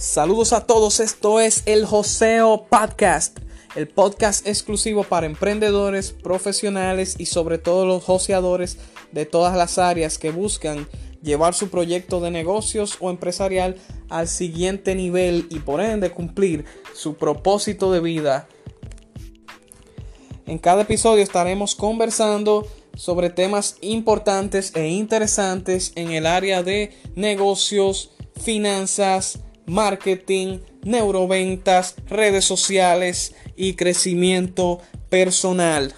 Saludos a todos, esto es el Joseo Podcast, el podcast exclusivo para emprendedores, profesionales y sobre todo los joseadores de todas las áreas que buscan llevar su proyecto de negocios o empresarial al siguiente nivel y por ende cumplir su propósito de vida. En cada episodio estaremos conversando sobre temas importantes e interesantes en el área de negocios, finanzas, marketing, neuroventas, redes sociales y crecimiento personal.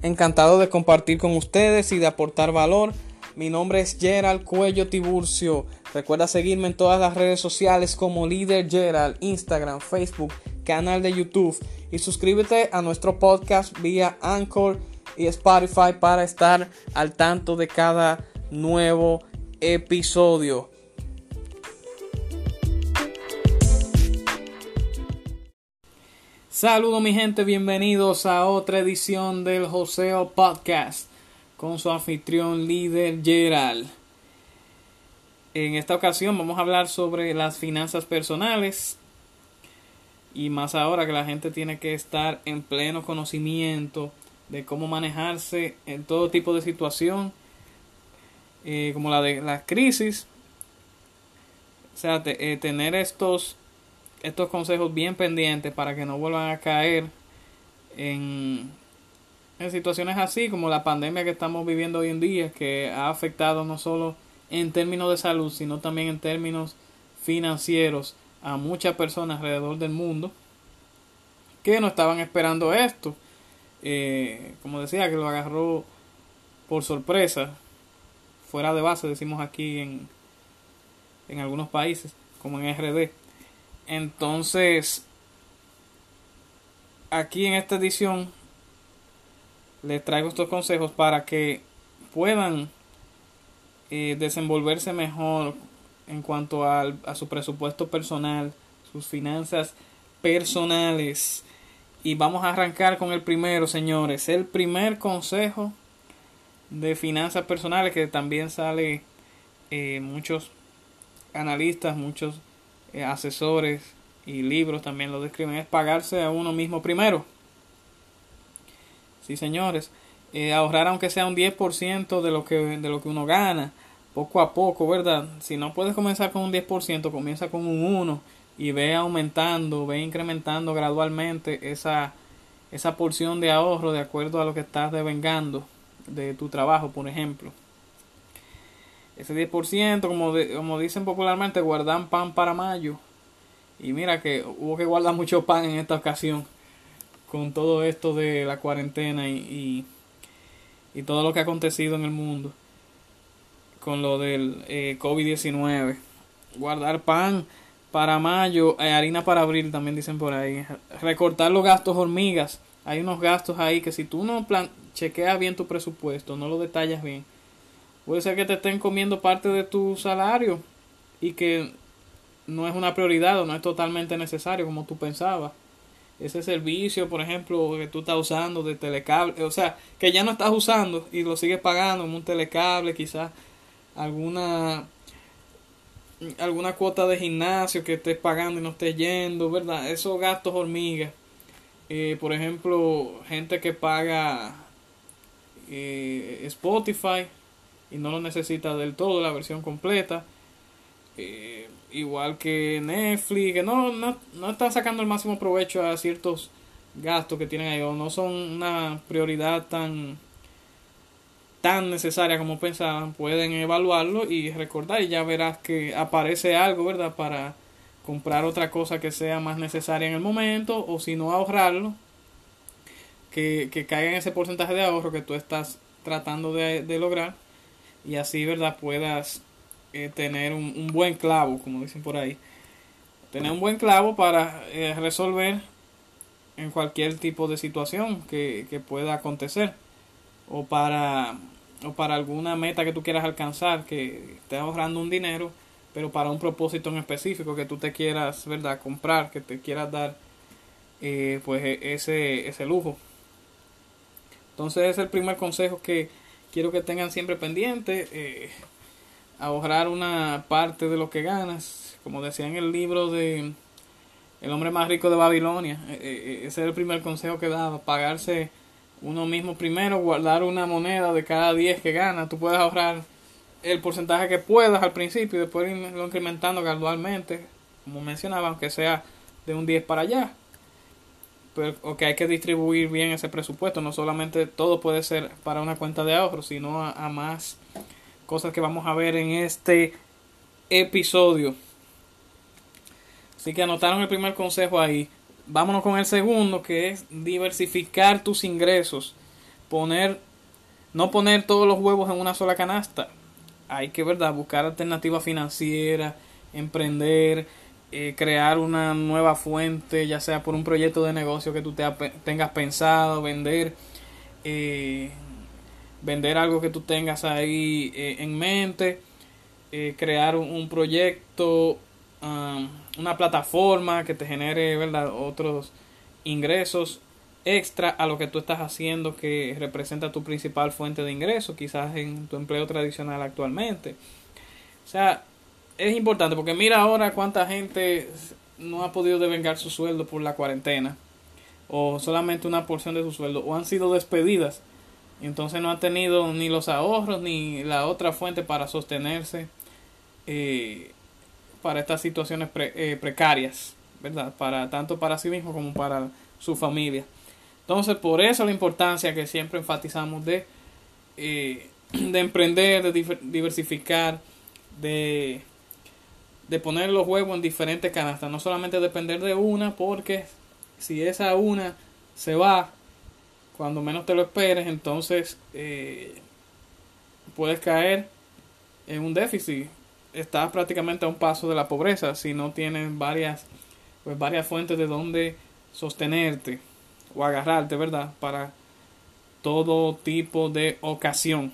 Encantado de compartir con ustedes y de aportar valor. Mi nombre es Gerald Cuello Tiburcio. Recuerda seguirme en todas las redes sociales como líder Gerald, Instagram, Facebook, canal de YouTube y suscríbete a nuestro podcast vía Anchor y Spotify para estar al tanto de cada nuevo episodio. Saludos mi gente, bienvenidos a otra edición del Joseo Podcast con su anfitrión líder Gerald. En esta ocasión vamos a hablar sobre las finanzas personales y más ahora que la gente tiene que estar en pleno conocimiento de cómo manejarse en todo tipo de situación eh, como la de la crisis. O sea, eh, tener estos estos consejos bien pendientes para que no vuelvan a caer en, en situaciones así como la pandemia que estamos viviendo hoy en día, que ha afectado no solo en términos de salud, sino también en términos financieros a muchas personas alrededor del mundo que no estaban esperando esto. Eh, como decía, que lo agarró por sorpresa, fuera de base, decimos aquí en, en algunos países, como en RD. Entonces, aquí en esta edición les traigo estos consejos para que puedan eh, desenvolverse mejor en cuanto a su presupuesto personal, sus finanzas personales. Y vamos a arrancar con el primero, señores. El primer consejo de finanzas personales que también sale eh, muchos analistas, muchos eh, asesores y libros también lo describen, es pagarse a uno mismo primero. Sí, señores, eh, ahorrar aunque sea un 10% de lo, que, de lo que uno gana, poco a poco, ¿verdad? Si no puedes comenzar con un 10%, comienza con un 1 y ve aumentando, ve incrementando gradualmente esa, esa porción de ahorro de acuerdo a lo que estás devengando de tu trabajo, por ejemplo ese 10%, como, como dicen popularmente, guardan pan para mayo. Y mira que hubo que guardar mucho pan en esta ocasión con todo esto de la cuarentena y, y, todo lo que ha acontecido en el mundo con lo del eh, COVID-19. Guardar pan para mayo, eh, harina para abril también dicen por ahí. Recortar los gastos hormigas. Hay unos gastos ahí que si tú no plan chequeas bien tu presupuesto, no lo detallas bien, Puede ser que te estén comiendo parte de tu salario y que no es una prioridad o no es totalmente necesario como tú pensabas. Ese servicio, por ejemplo, que tú estás usando de telecable, o sea, que ya no estás usando y lo sigues pagando en un telecable, quizás alguna alguna cuota de gimnasio que estés pagando y no estés yendo, ¿verdad? Esos gastos hormigas. Eh, por ejemplo, gente que paga eh, Spotify y no lo necesita del todo la versión completa. Eh, igual que Netflix, que no, no, no sacando el máximo provecho a ciertos gastos que tienen ahí o no son una prioridad tan tan necesaria como pensaban, pueden evaluarlo y recordar y ya verás que aparece algo, ¿verdad? Para comprar otra cosa que sea más necesaria en el momento o si no ahorrarlo, que, que caiga en ese porcentaje de ahorro que tú estás tratando de, de lograr y así, ¿verdad? Puedas eh, tener un, buen clavo, como dicen por ahí. Tener un buen clavo para eh, resolver en cualquier tipo de situación que, que, pueda acontecer o para, o para alguna meta que tú quieras alcanzar, que estés ahorrando un dinero, pero para un propósito en específico que tú te quieras, ¿verdad? Comprar, que te quieras dar eh, pues e, ese, ese lujo. Entonces es el primer consejo que, quiero que tengan siempre pendiente. Eh, ahorrar una parte de lo que ganas, como decía en el libro de El hombre más rico de Babilonia. E, e, e, ese es el primer consejo que daba, pagarse uno mismo primero, guardar una moneda de cada 10 que gana. Tú puedes ahorrar el porcentaje que puedas al principio y después irlo incrementando gradualmente, como mencionaba, aunque sea de un 10 para allá. O que hay que distribuir bien ese presupuesto, no solamente todo puede ser para una cuenta de ahorro, sino a, a más cosas que vamos a ver en este episodio. Así que anotaron el primer consejo ahí. Vámonos con el segundo, que es diversificar tus ingresos. Poner, no poner todos los huevos en una sola canasta. Hay que, ¿verdad? Buscar alternativas financieras, emprender, eh, crear una nueva fuente, ya sea por un proyecto de negocio que tú te tengas pensado, vender, eh, vender algo que tú tengas ahí eh, en mente, crear un, proyecto, um, una plataforma que te genere ¿verdad? otros ingresos extra a lo que tú estás haciendo que representa tu principal fuente de ingresos, quizás en tu empleo tradicional actualmente. O sea, es importante porque mira ahora cuánta gente no ha podido devengar su sueldo por la cuarentena o solamente una porción de su sueldo o han sido despedidas y entonces no han tenido ni los ahorros ni la otra fuente para sostenerse eh, para estas situaciones eh, precarias, ¿verdad? Para tanto para sí mismo como para su familia. Entonces, por eso la importancia que siempre enfatizamos de, eh, de emprender, de diversificar, de de poner los huevos en diferentes canastas, no solamente depender de una, porque si esa una se va cuando menos te lo esperes, entonces eh, puedes caer en un déficit. Estás prácticamente a un paso de la pobreza si no tienes varias, pues varias fuentes de donde sostenerte o agarrarte, ¿verdad? Para todo tipo de ocasión.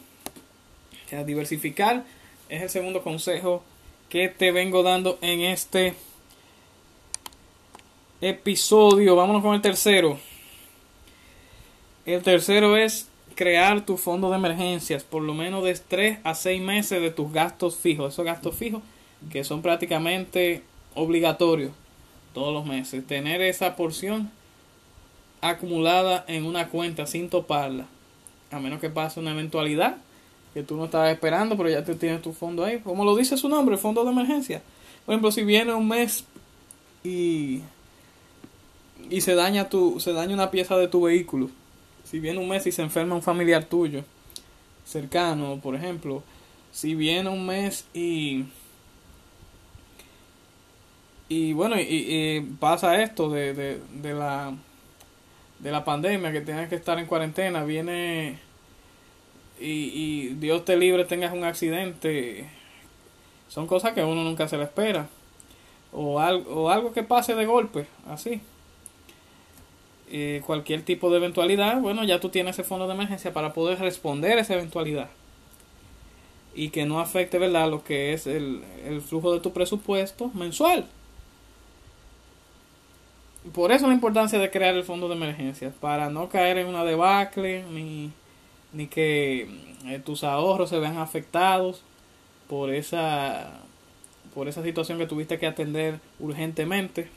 O sea, diversificar es el segundo consejo que te vengo dando en este episodio. Vámonos con el tercero. El tercero es crear tu fondo de emergencias, por lo menos de 3 a 6 meses de tus gastos fijos. Esos gastos fijos que son prácticamente obligatorios todos los meses. Tener esa porción acumulada en una cuenta sin toparla. A menos que pase una eventualidad que tú no estabas esperando, pero ya te tienes tu fondo ahí. Como lo dice su nombre, fondo de emergencia. Por ejemplo, si viene un mes y, y se daña tu, se daña una pieza de tu vehículo. Si viene un mes y se enferma un familiar tuyo, cercano, por ejemplo. Si viene un mes y y bueno, y, pasa esto de, de, de, la de la pandemia, que tienes que estar en cuarentena, viene y, y Dios te libre tengas un accidente, son cosas que uno nunca se le espera. O algo, o algo que pase de golpe, así. Eh, cualquier tipo de eventualidad, bueno, ya tú tienes ese fondo de emergencia para poder responder a esa eventualidad. Y que no afecte, ¿verdad?, lo que es el, el flujo de tu presupuesto mensual. Por eso la importancia de crear el fondo de emergencia, para no caer en una debacle ni ni que eh, tus ahorros se vean afectados por esa por esa situación que tuviste que atender urgentemente.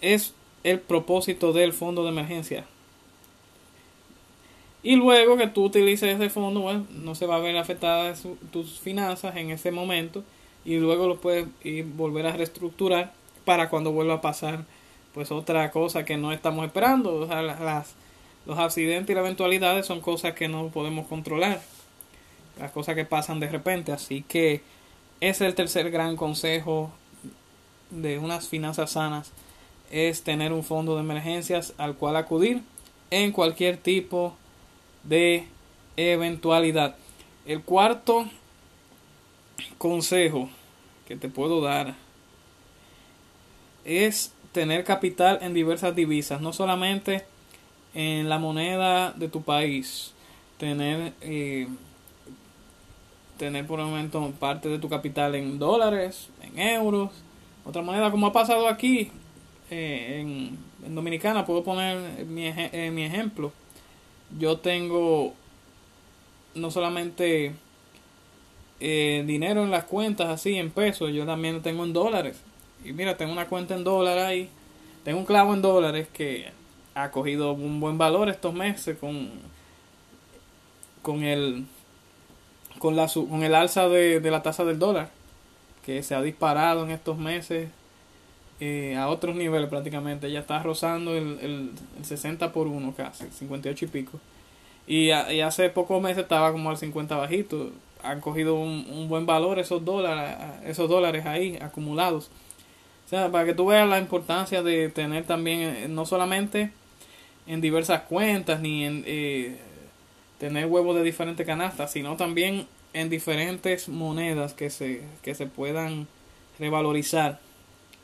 Es el propósito del fondo de emergencia. Y luego que tú utilices ese fondo, bueno, no se va a ver afectadas tus finanzas en ese momento y luego lo puedes ir, volver a reestructurar para cuando vuelva a pasar pues otra cosa que no estamos esperando. O sea, las, los accidentes y las eventualidades son cosas que no podemos controlar. Las cosas que pasan de repente. Así que ese es el tercer gran consejo de unas finanzas sanas. Es tener un fondo de emergencias al cual acudir en cualquier tipo de eventualidad. El cuarto consejo que te puedo dar es tener capital en diversas divisas, no solamente en la moneda de tu país, tener, eh, tener por el momento parte de tu capital en dólares, en euros, otra moneda, como ha pasado aquí eh, en, Dominicana, puedo poner mi, eh, mi ejemplo. Yo tengo no solamente dinero en las cuentas así en pesos, yo también lo tengo en dólares. Y mira, tengo una cuenta en dólares ahí. Tengo un clavo en dólares que ha cogido un buen valor estos meses con, con el con la con el alza de, la tasa del dólar que se ha disparado en estos meses eh, a otros niveles prácticamente. Ya está rozando el, el, 60 por 1 casi 58 y pico. Y, y, hace pocos meses estaba como al 50 bajito. Han cogido un, un buen valor esos dólares esos dólares ahí acumulados o sea para que tú veas la importancia de tener también eh, no solamente en diversas cuentas ni en eh, tener huevos de diferentes canastas, sino también en diferentes monedas que se, que se puedan revalorizar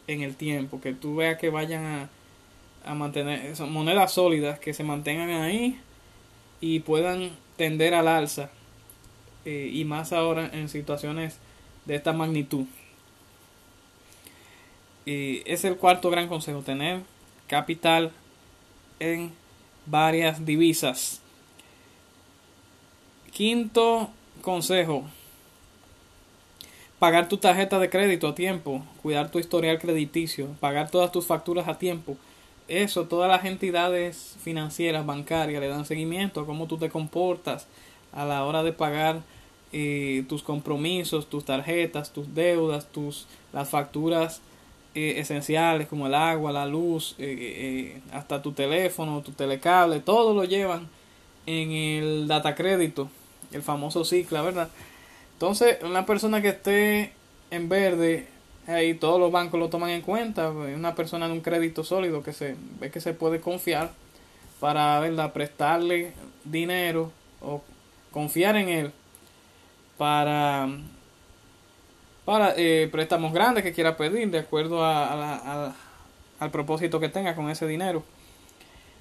en el tiempo, que tú veas que vayan a, mantener, son monedas sólidas que se mantengan ahí y puedan tender al alza eh, y más ahora en situaciones de esta magnitud. Y es el cuarto gran consejo, tener capital en varias divisas. Quinto consejo. Pagar tu tarjeta de crédito a tiempo, cuidar tu historial crediticio, pagar todas tus facturas a tiempo. Eso, todas las entidades financieras, bancarias, le dan seguimiento a cómo tú te comportas a la hora de pagar eh, tus compromisos, tus tarjetas, tus deudas, tus las facturas eh, esenciales como el agua, la luz, eh, eh, hasta tu teléfono, tu telecable, todo lo llevan en el data crédito, el famoso cicla, ¿verdad? Entonces, una persona que esté en verde, ahí todos los bancos lo toman en cuenta, una persona de un crédito sólido que se ve que se puede confiar para ¿verdad? prestarle dinero o confiar en él para para eh, préstamos grandes que quiera pedir de acuerdo a, al propósito que tenga con ese dinero.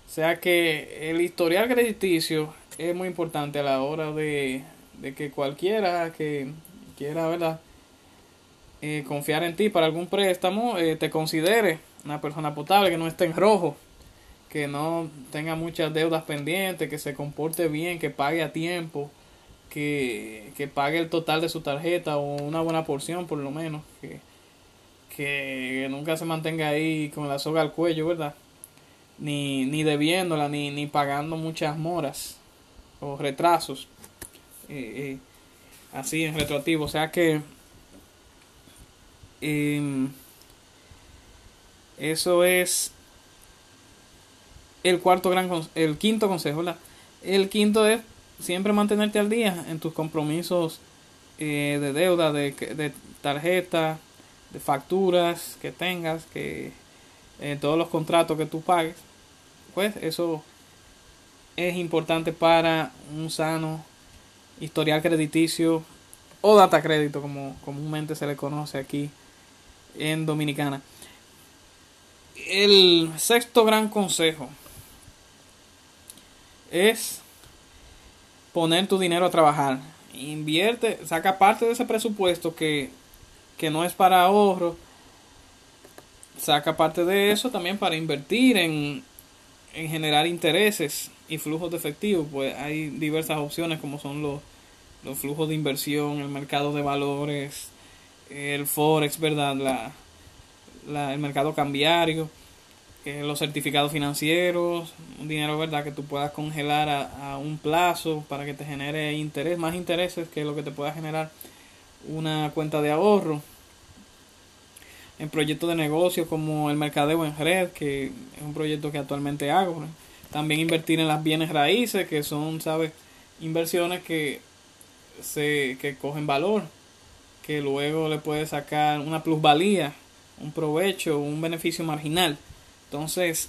O sea que el historial crediticio es muy importante a la hora de, de que cualquiera que quiera ¿verdad? Eh, confiar en ti para algún préstamo eh, te considere una persona potable que no esté en rojo que no tenga muchas deudas pendientes que se comporte bien que pague a tiempo que, que pague el total de su tarjeta o una buena porción por lo menos, que, que nunca se mantenga ahí con la soga al cuello, ¿verdad? Ni, ni debiéndola, ni, ni pagando muchas moras o retrasos, eh, eh, así en retroactivo. O sea que em, eso es el cuarto gran, el quinto consejo, ¿verdad? El quinto es siempre mantenerte al día en tus compromisos eh, de deuda, de, de tarjeta, de facturas que tengas, que eh, todos los contratos que tú pagues, pues eso es importante para un sano historial crediticio o data crédito como comúnmente se le conoce aquí en Dominicana. El sexto gran consejo es poner tu dinero a trabajar. Invierte, saca parte de ese presupuesto que, que no es para ahorro. Saca parte de eso también para invertir en, en generar intereses y flujos de efectivo. Pues hay diversas opciones como son los, los flujos de inversión, el mercado de valores, el forex, ¿verdad? La, la, el mercado cambiario los certificados financieros, un dinero verdad que tú puedas congelar a, un plazo para que te genere interés, más intereses que lo que te pueda generar una cuenta de ahorro. En proyectos de negocio como el mercadeo en red, que es un proyecto que actualmente hago. También invertir en las bienes raíces, que son, ¿sabes? Inversiones que se que cogen valor, que luego le puedes sacar una plusvalía, un provecho, un beneficio marginal. Entonces,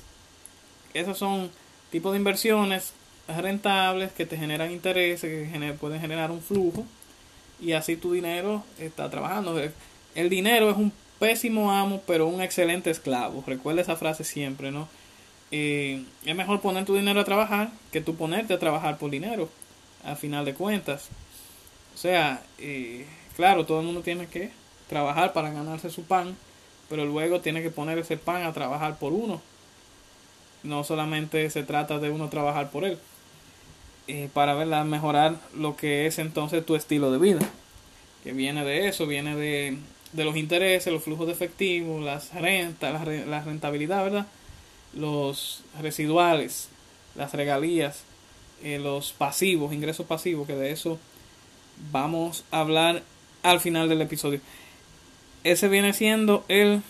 esos son tipos de inversiones rentables que te generan intereses, que pueden generar un flujo y así tu dinero está trabajando. El dinero es un pésimo amo, pero un excelente esclavo. Recuerda esa frase siempre, ¿no? Eh, es mejor poner tu dinero a trabajar que tú ponerte a trabajar por dinero, a final de cuentas. O sea, eh, claro, todo el mundo tiene que trabajar para ganarse su pan, pero luego tiene que poner ese pan a trabajar por uno. No solamente se trata de uno trabajar por él. eh, para ¿verdad? mejorar lo que es entonces tu estilo de vida. Que viene de eso, viene de, de los intereses, los flujos de efectivo, las rentas, la, rentabilidad, ¿verdad? Los residuales, las regalías, eh, los pasivos, ingresos pasivos, que de eso vamos a hablar al final del episodio. Ese viene siendo el,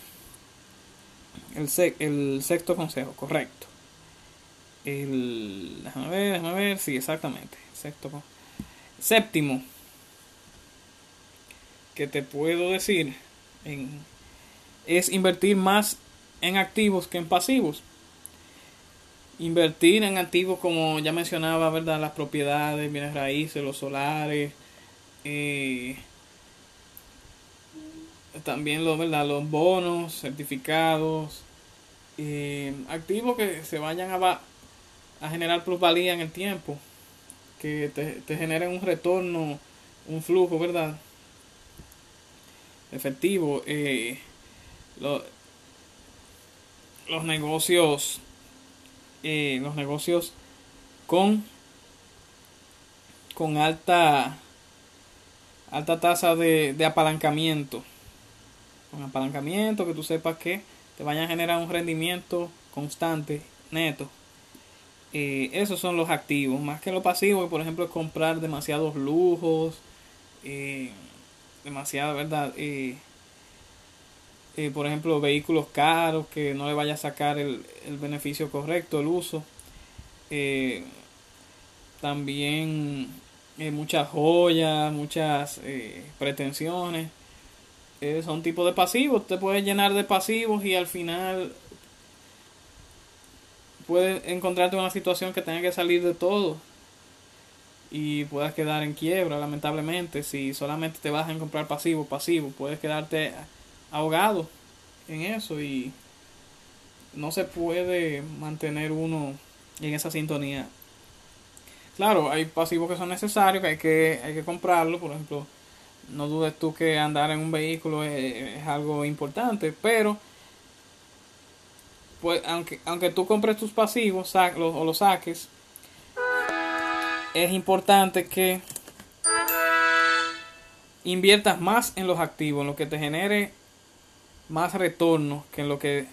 el, el sexto consejo, correcto. El, déjame ver, déjame ver, sí, exactamente. Sexto, séptimo, que te puedo decir en, es invertir más en activos que en pasivos. Invertir en activos como ya mencionaba, ¿verdad? Las propiedades, bienes raíces, los solares, eh, también los, ¿verdad? los bonos, certificados, eh, activos que se vayan a, a generar plusvalía en el tiempo, que te, te generen un retorno, un flujo, ¿verdad? Efectivo. Eh, los negocios, eh, los negocios con, con alta, alta tasa de, de apalancamiento. Con apalancamiento que tú sepas que te vayan a generar un rendimiento constante, neto. Eh, esos son los activos, más que lo pasivo, por ejemplo, comprar demasiados lujos, eh, demasiada, ¿verdad? Eh, por ejemplo, vehículos caros que no le vaya a sacar el, el beneficio correcto, el uso. también muchas joyas, muchas pretensiones. Son tipos de pasivos. Te puedes llenar de pasivos y al final puedes encontrarte en una situación que tenga que salir de todo y puedas quedar en quiebra, lamentablemente. Si solamente te vas a comprar pasivo, pasivo, puedes quedarte ahogado en eso y no se puede mantener uno en esa sintonía. Claro, hay pasivos que son necesarios, que hay que, hay que comprarlo, por ejemplo, no dudes tú que andar en un vehículo es algo importante, pero pues aunque, aunque tú compres tus pasivos o los saques, es importante que inviertas más en los activos, en lo que te genere más retorno que en lo que,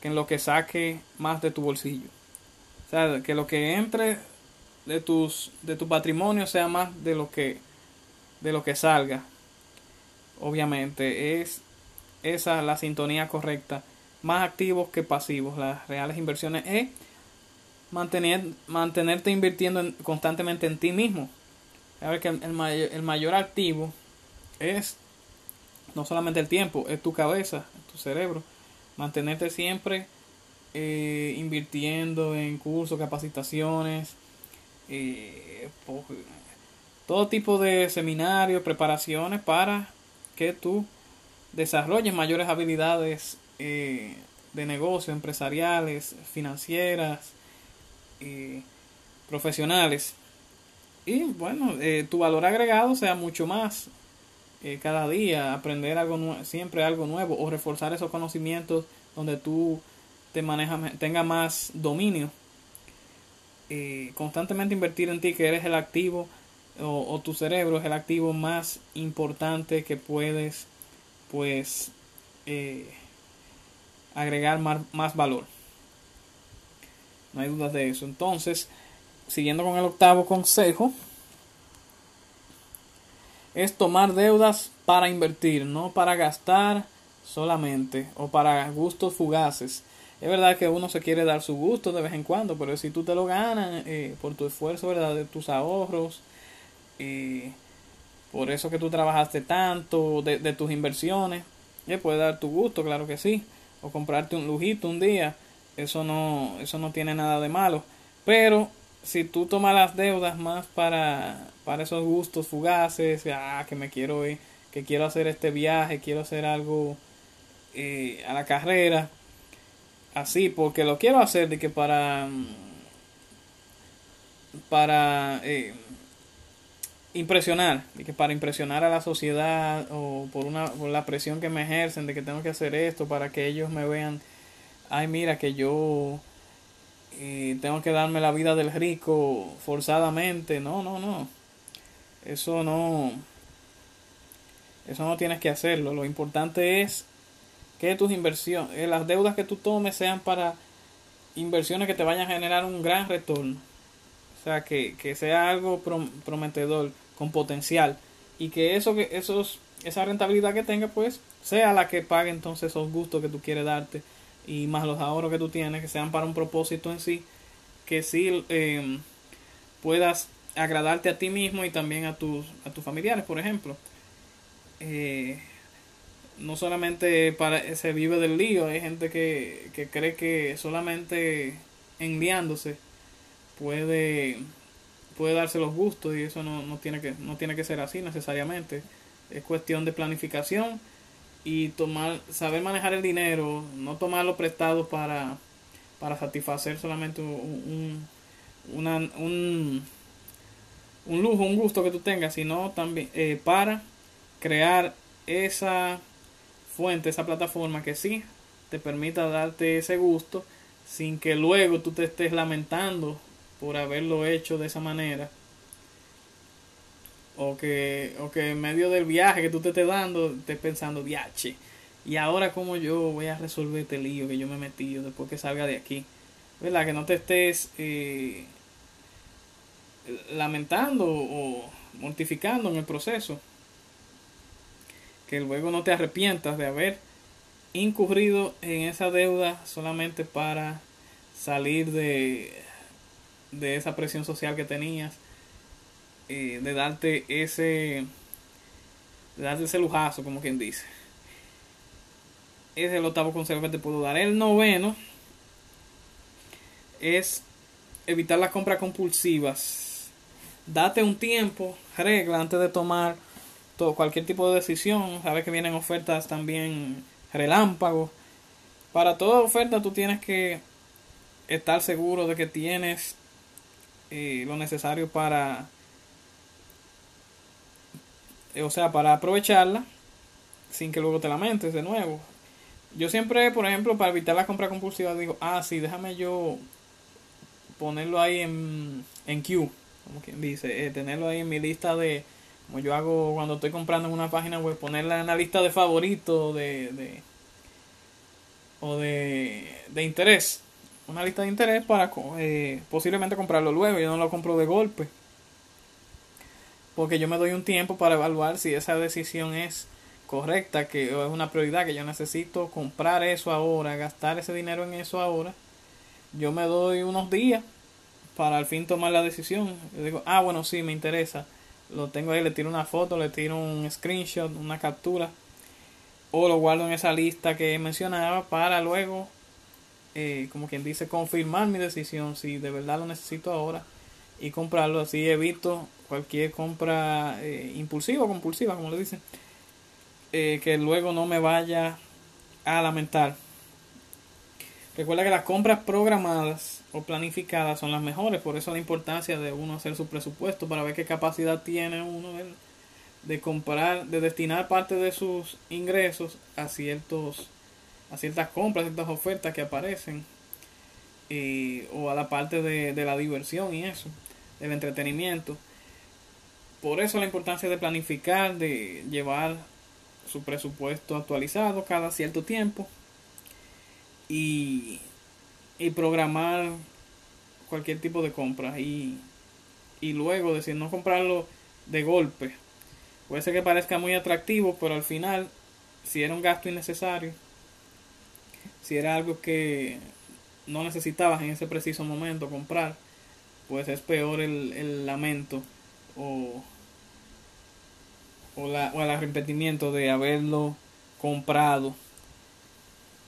que en lo que saque más de tu bolsillo. O sea, que lo que entre de tus de tu patrimonio sea más de lo que de lo que salga. Obviamente es esa la sintonía correcta más activos que pasivos. Las reales inversiones es mantener, mantenerte invirtiendo constantemente en ti mismo. A ver que el, mayor, el mayor activo es no solamente el tiempo, es tu cabeza, tu cerebro. Mantenerte siempre eh, invirtiendo en cursos, capacitaciones, eh, todo tipo de seminarios, preparaciones para que tú desarrolles mayores habilidades eh, de negocios, empresariales, financieras, eh, profesionales. Y bueno, eh, tu valor agregado sea mucho más cada día, aprender algo siempre algo nuevo o reforzar esos conocimientos donde tú te manejas, tenga más dominio. constantemente invertir en ti, que eres el activo o, tu cerebro es el activo más importante que puedes, pues, agregar más, valor. No hay dudas de eso. Entonces, siguiendo con el octavo consejo, es tomar deudas para invertir, no para gastar solamente o para gustos fugaces. Es verdad que uno se quiere dar su gusto de vez en cuando, pero si tú te lo ganas eh, por tu esfuerzo, ¿verdad? De tus ahorros, eh, por eso que tú trabajaste tanto, de, de tus inversiones, le puede dar tu gusto, claro que sí o comprarte un lujito un día, eso no, eso no tiene nada de malo. Pero si tú tomas las deudas más para, para esos gustos fugaces, ah, que me quiero ir, que quiero hacer este viaje, quiero hacer algo eh, a la carrera, así, porque lo quiero hacer de que para para eh, impresionar, de que para impresionar a la sociedad o por una por la presión que me ejercen de que tengo que hacer esto para que ellos me vean, ay mira que yo y tengo que darme la vida del rico forzadamente. No, no, no. Eso no. Eso no tienes que hacerlo. Lo importante es que tus inversiones, eh, las deudas que tú tomes sean para inversiones que te vayan a generar un gran retorno. O sea, que, que sea algo prometedor, con potencial. Y que eso que esos, esa rentabilidad que tenga, pues, sea la que pague entonces esos gustos que tú quieres darte. Y más los ahorros que tú tienes, que sean para un propósito en sí. Que sí em, puedas agradarte a ti mismo y también a tus, a tus familiares, por ejemplo. Eh, no solamente para se vive del lío, hay gente que, que cree que solamente enviándose puede puede darse los gustos y eso no, no, tiene que no tiene que ser así necesariamente. Es cuestión de planificación y tomar saber manejar el dinero no tomarlo prestado para para satisfacer solamente un, una, un, un lujo un gusto que tú tengas sino también eh, para crear esa fuente, esa plataforma que sí te permita darte ese gusto sin que luego tú te estés lamentando por haberlo hecho de esa manera. O que, o que en medio del viaje que tú te estés dando, estés pensando, viache, y ahora cómo yo voy a resolver este lío que yo me he metido después que salga de aquí. ¿Verdad? Que no te estés eh, lamentando o mortificando en el proceso que luego no te arrepientas de haber incurrido en esa deuda solamente para salir de, de esa presión social que tenías, eh, de darte ese, darte ese lujazo, como quien dice. Ese es el octavo consejo que te puedo dar. El noveno es evitar las compras compulsivas. Date un tiempo, regla antes de tomar cualquier tipo de decisión. Sabes que vienen ofertas también relámpagos. Para toda oferta tú tienes que estar seguro de que tienes eh, lo necesario para, o sea, para aprovecharla sin que luego te lamentes de nuevo. Yo siempre, por ejemplo, para evitar la compra compulsiva, digo, ah, sí, déjame yo ponerlo ahí en, en queue, como quien dice, eh, tenerlo ahí en mi lista de, como yo hago cuando estoy comprando en una página web, ponerla en la lista de favoritos de, de o de, de interés. Una lista de interés para eh, posiblemente comprarlo luego. Yo no lo compro de golpe. Porque yo me doy un tiempo para evaluar si esa decisión es correcta, que es una prioridad, que yo necesito comprar eso ahora, gastar ese dinero en eso ahora. Yo me doy unos días para al fin tomar la decisión. Yo digo, ah, bueno, sí, me interesa lo tengo ahí, le tiro una foto, le tiro un screenshot, una captura, o lo guardo en esa lista que mencionaba para luego, eh, como quien dice, confirmar mi decisión si de verdad lo necesito ahora y comprarlo. Así evito cualquier compra eh, impulsiva o compulsiva, como le dicen, eh, que luego no me vaya a lamentar. Recuerda que las compras programadas o planificadas son las mejores, por eso la importancia de uno hacer su presupuesto para ver qué capacidad tiene uno de, comprar, de destinar parte de sus ingresos a ciertos a ciertas compras, ciertas ofertas que aparecen o a la parte de, de la diversión y eso, del entretenimiento. Por eso la importancia de planificar, de llevar su presupuesto actualizado cada cierto tiempo y, y programar cualquier tipo de compra y, y luego decir no comprarlo de golpe. Puede ser que parezca muy atractivo, pero al final, si era un gasto innecesario, si era algo que no necesitabas en ese preciso momento comprar, pues es peor el, el lamento o, o, la, o el arrepentimiento de haberlo comprado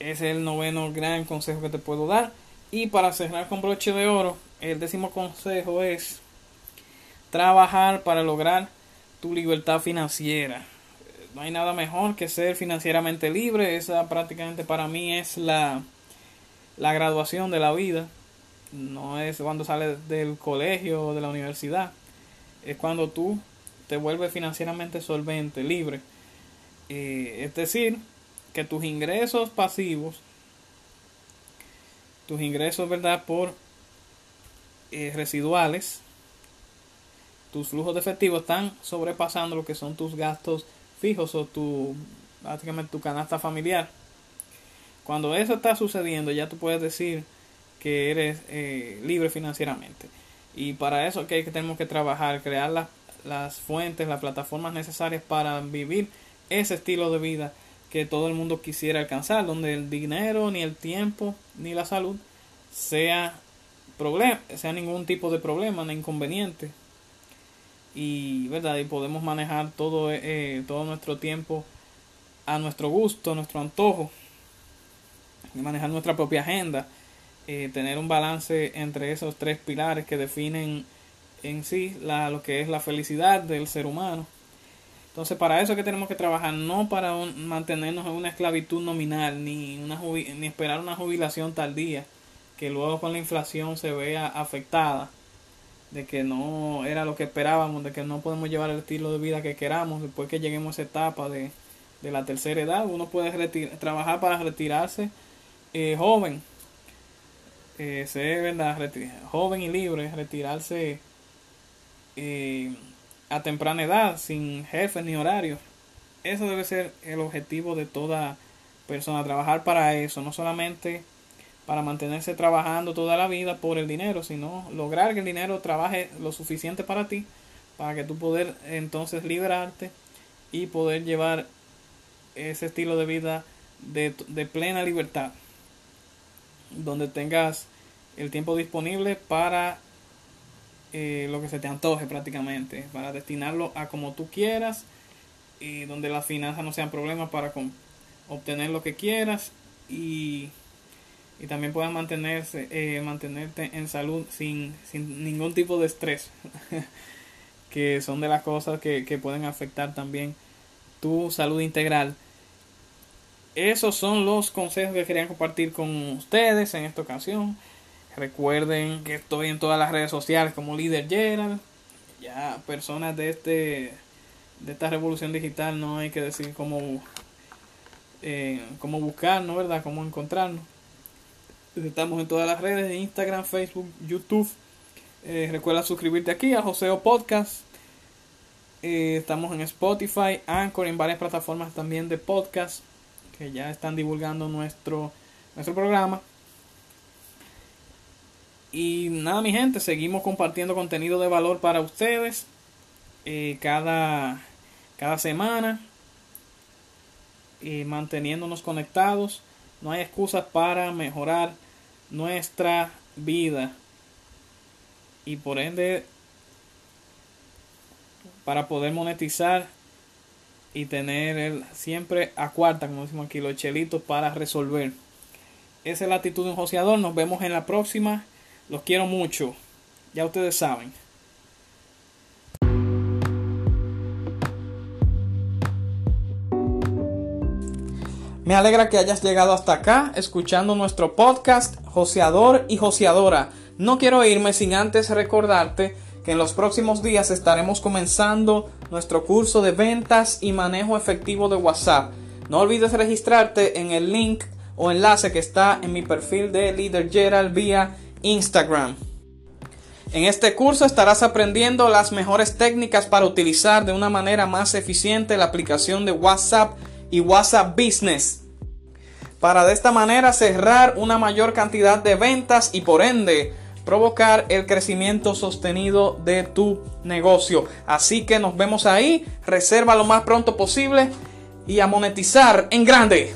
ese es el noveno gran consejo que te puedo dar. Y para cerrar con broche de oro, el décimo consejo es trabajar para lograr tu libertad financiera. No hay nada mejor que ser financieramente libre. Esa prácticamente para mí es la, la graduación de la vida. No es cuando sales del colegio o de la universidad. Es cuando tú te vuelves financieramente solvente, libre. Eh, es decir, que tus ingresos pasivos, tus ingresos, ¿verdad? Por eh, residuales, tus flujos de efectivo están sobrepasando lo que son tus gastos fijos o tu, básicamente tu canasta familiar. Cuando eso está sucediendo, ya tú puedes decir que eres eh, libre financieramente. Y para eso que, tenemos que trabajar, crear las fuentes, las plataformas necesarias para vivir ese estilo de vida que todo el mundo quisiera alcanzar, donde el dinero, ni el tiempo, ni la salud sea problema, sea ningún tipo de problema, ni inconveniente. Y verdad, y podemos manejar todo, eh, todo nuestro tiempo a nuestro gusto, a nuestro antojo, y manejar nuestra propia agenda, eh, tener un balance entre esos tres pilares que definen en sí la, lo que es la felicidad del ser humano. Entonces, para eso es que tenemos que trabajar, no para mantenernos en una esclavitud nominal, ni, una ni esperar una jubilación tardía, que luego con la inflación se vea afectada, de que no era lo que esperábamos, de que no podemos llevar el estilo de vida que queramos después que lleguemos a esa etapa de, de la tercera edad. Uno puede trabajar para retirarse eh, joven, eh, ser ¿verdad? joven y libre, retirarse eh, a temprana edad, sin jefe ni horario. Eso debe ser el objetivo de toda persona, trabajar para eso, no solamente para mantenerse trabajando toda la vida por el dinero, sino lograr que el dinero trabaje lo suficiente para ti, para que tú poder entonces liberarte y poder llevar ese estilo de vida de, de plena libertad donde tengas el tiempo disponible para eh, lo que se te antoje prácticamente, para destinarlo a como tú quieras y donde las finanzas no sean problemas para obtener lo que quieras y, y también puedas mantenerse, eh, mantenerte en salud sin, sin ningún tipo de estrés, que son de las cosas que, que pueden afectar también tu salud integral esos son los consejos que quería compartir con ustedes en esta ocasión. Recuerden que estoy en todas las redes sociales como Líder Gerald. Ya personas de este de esta revolución digital no hay que decir cómo eh, cómo buscarnos, ¿verdad? Cómo encontrarnos. Estamos en todas las redes, Instagram, Facebook, YouTube. Eh, recuerda suscribirte aquí a Joseo Podcast. Eh, estamos en Spotify, Anchor, en varias plataformas también de podcast que ya están divulgando nuestro, nuestro programa. Y nada, mi gente, seguimos compartiendo contenido de valor para ustedes eh, cada, cada semana. Manteniéndonos conectados. No hay excusas para mejorar nuestra vida. Y por ende, para poder monetizar y tener el, siempre a cuarta, como decimos aquí, los chelitos para resolver. Esa es la actitud de un joseador. Nos vemos en la próxima. Los quiero mucho. Ya ustedes saben. Me alegra que hayas llegado hasta acá escuchando nuestro podcast Joseador y Joseadora. No quiero irme sin antes recordarte que en los próximos días estaremos comenzando nuestro curso de ventas y manejo efectivo de WhatsApp. No olvides registrarte en el link o enlace que está en mi perfil de Leader Gerald vía Instagram. En este curso estarás aprendiendo las mejores técnicas para utilizar de una manera más eficiente la aplicación de WhatsApp y WhatsApp Business. Para de esta manera cerrar una mayor cantidad de ventas y por ende provocar el crecimiento sostenido de tu negocio. Así que nos vemos ahí, reserva lo más pronto posible y a monetizar en grande.